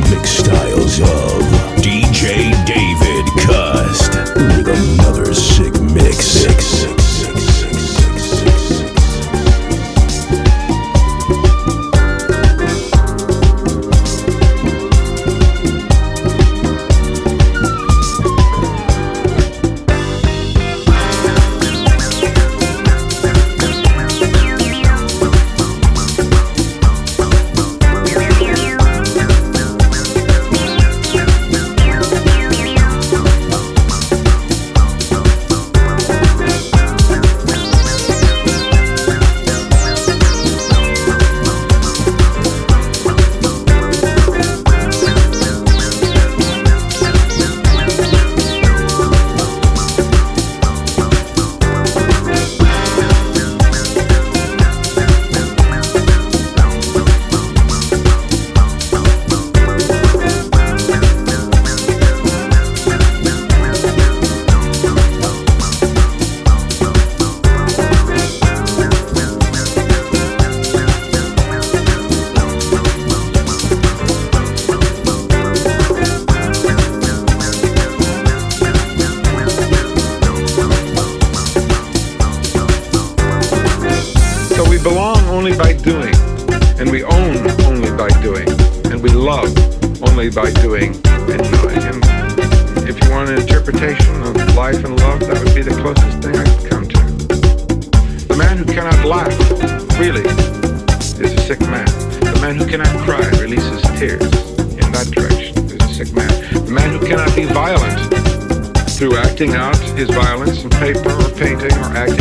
mixed up.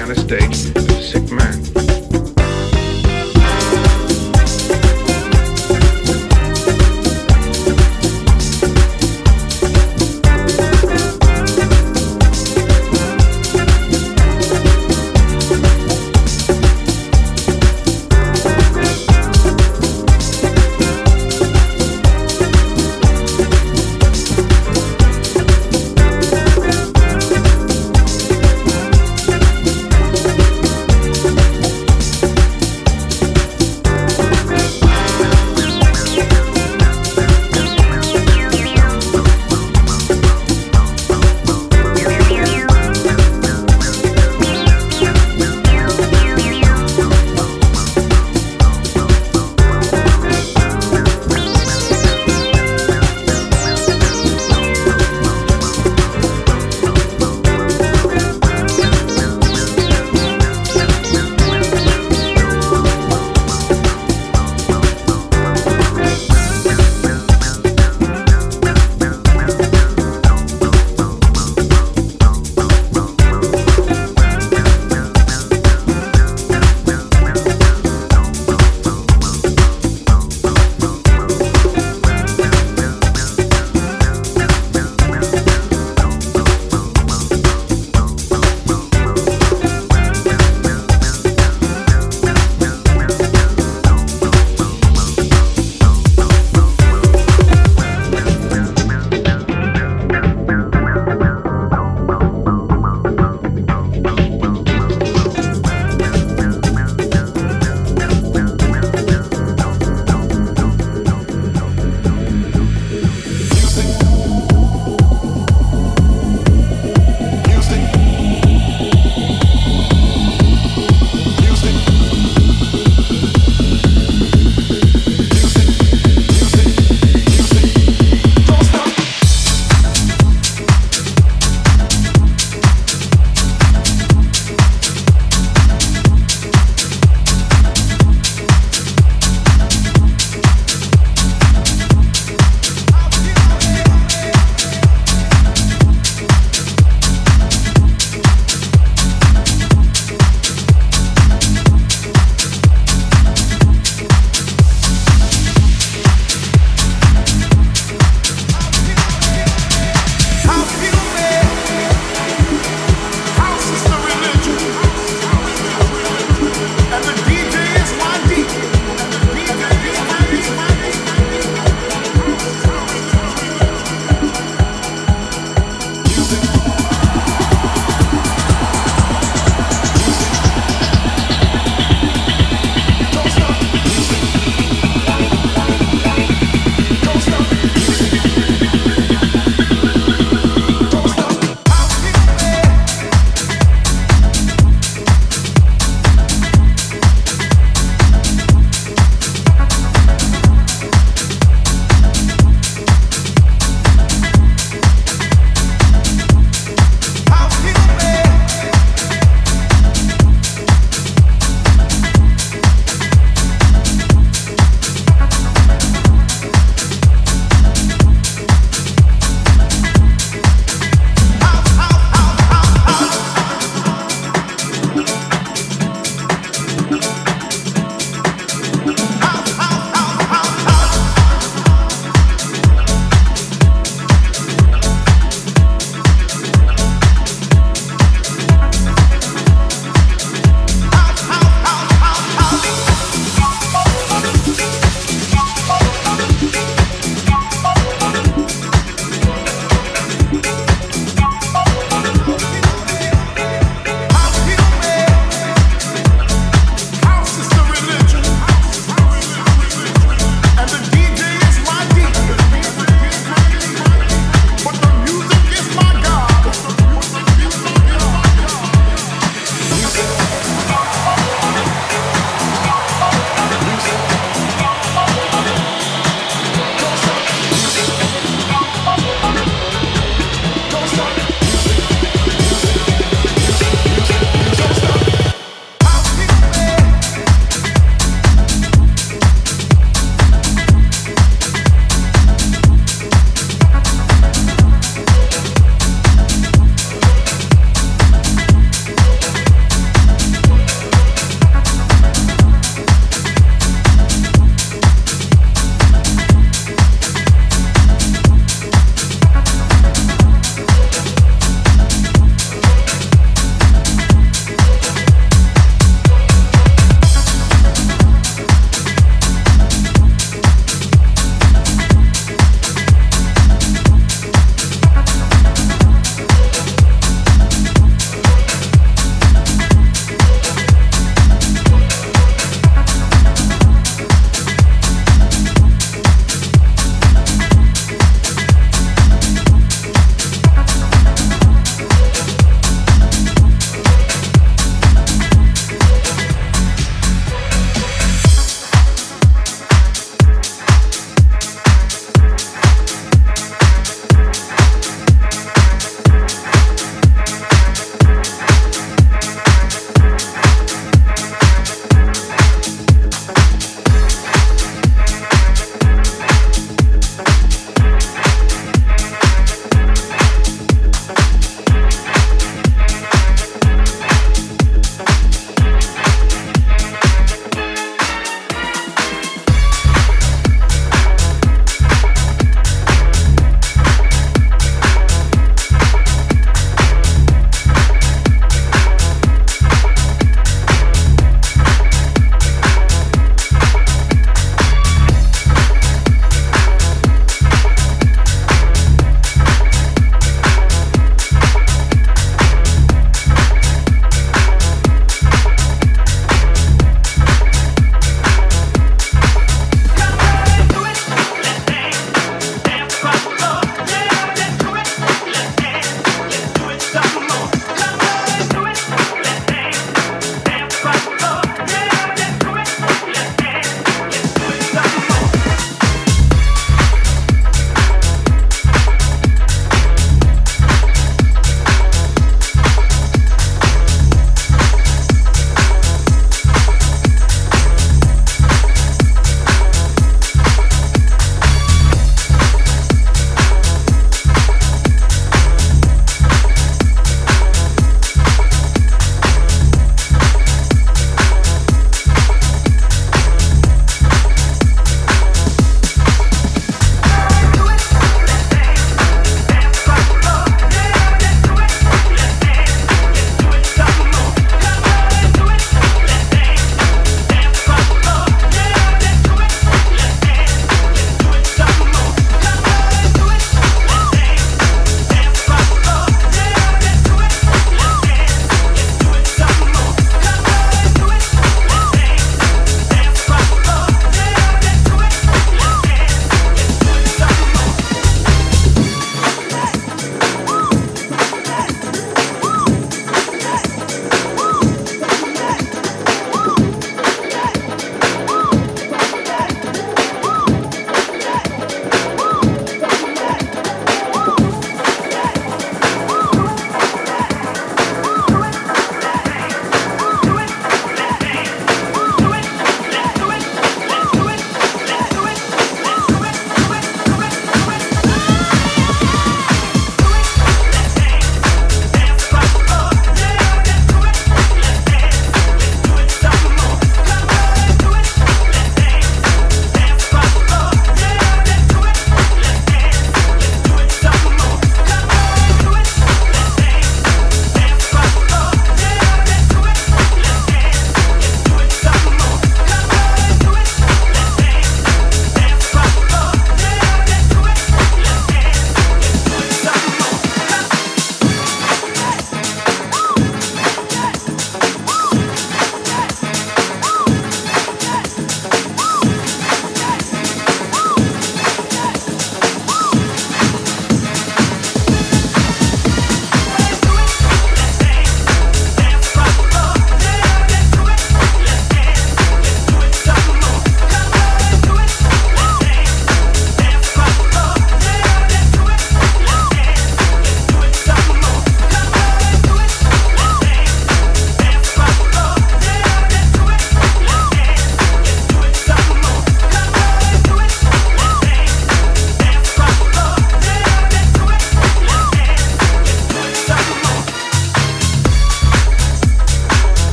On a stage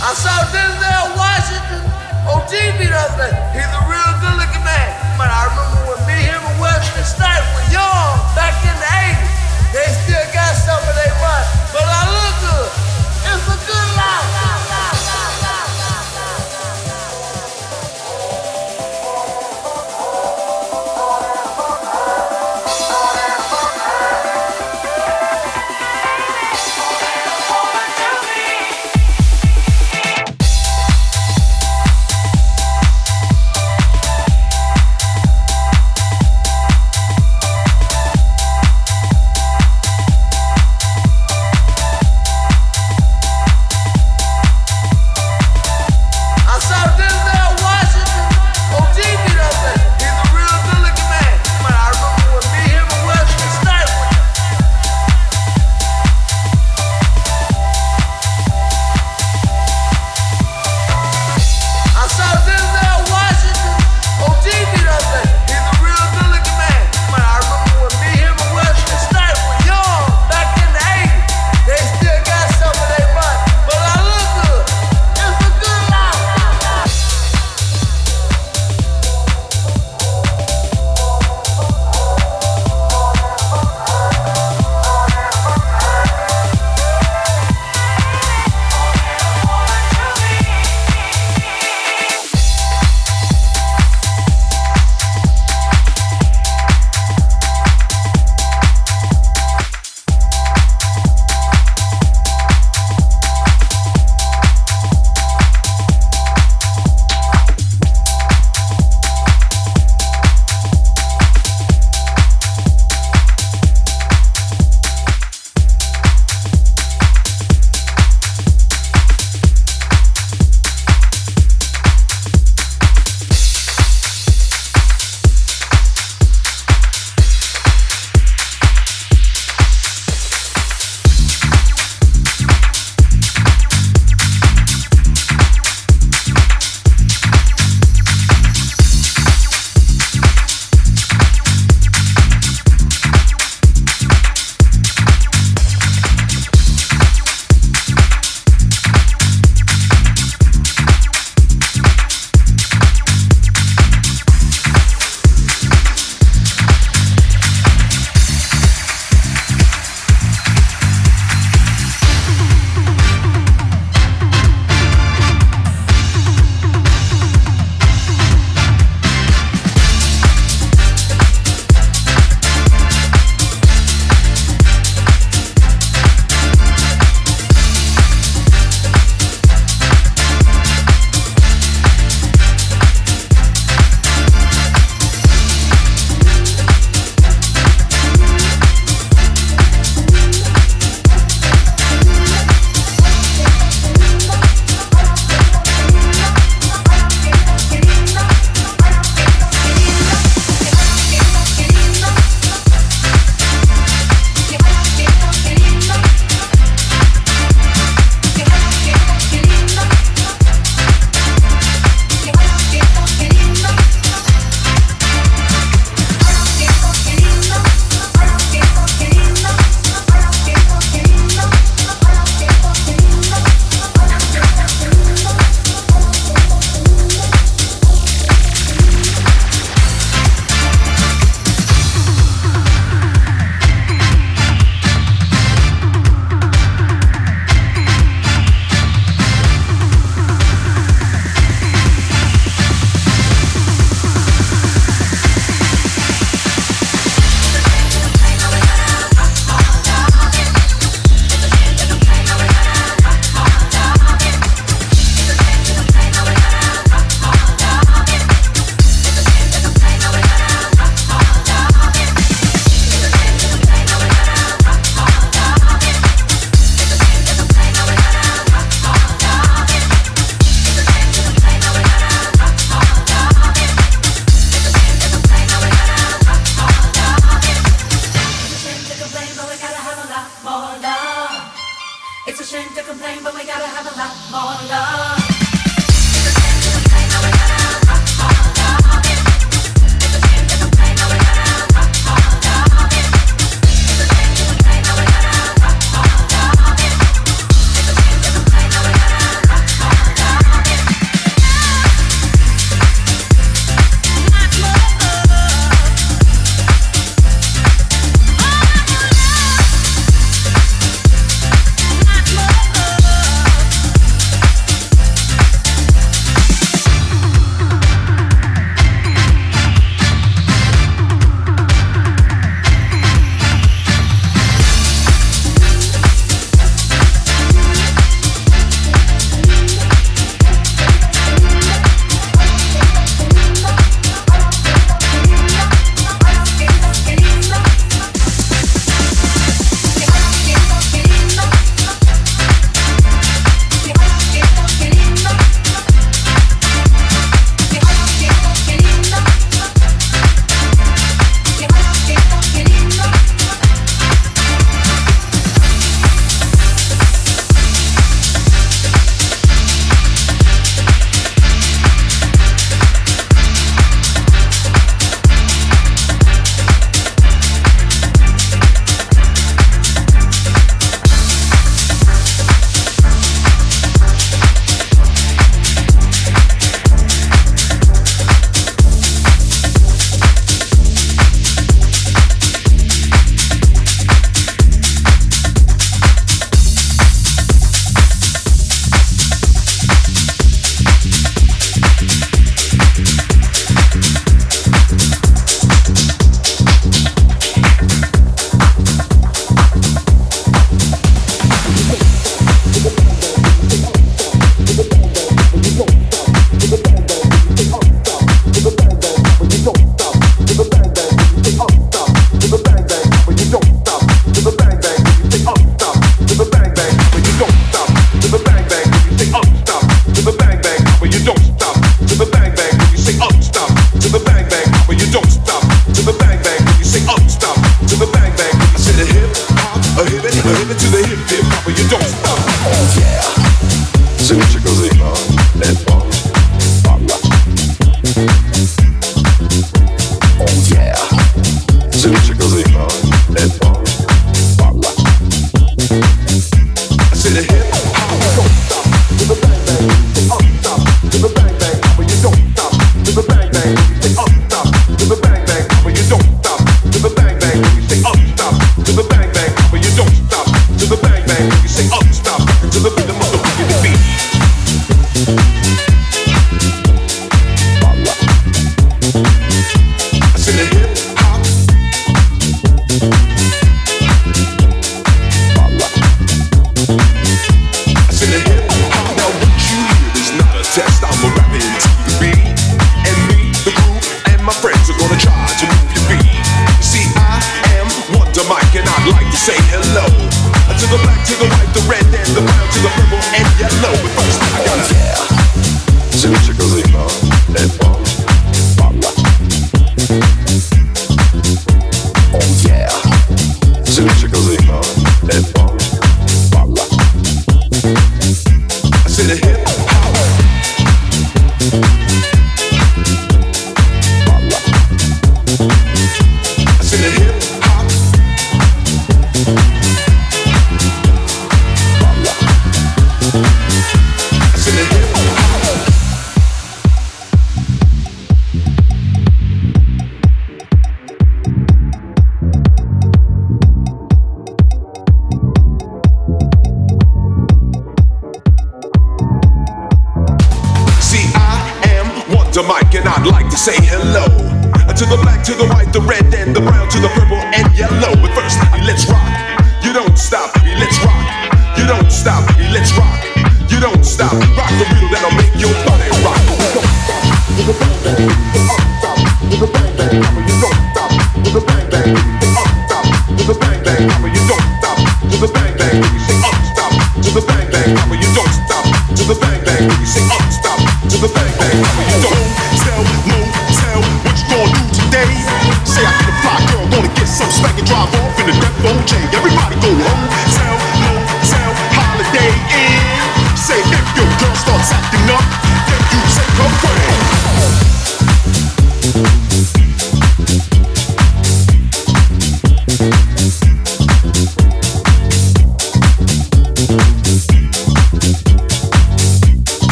I saw Denzel Washington on TV the other day. He's a real good looking man. But I remember when me, him, and Wesley Snipes were young back in the 80s. They still got some of their run, but I look good. It's a good life.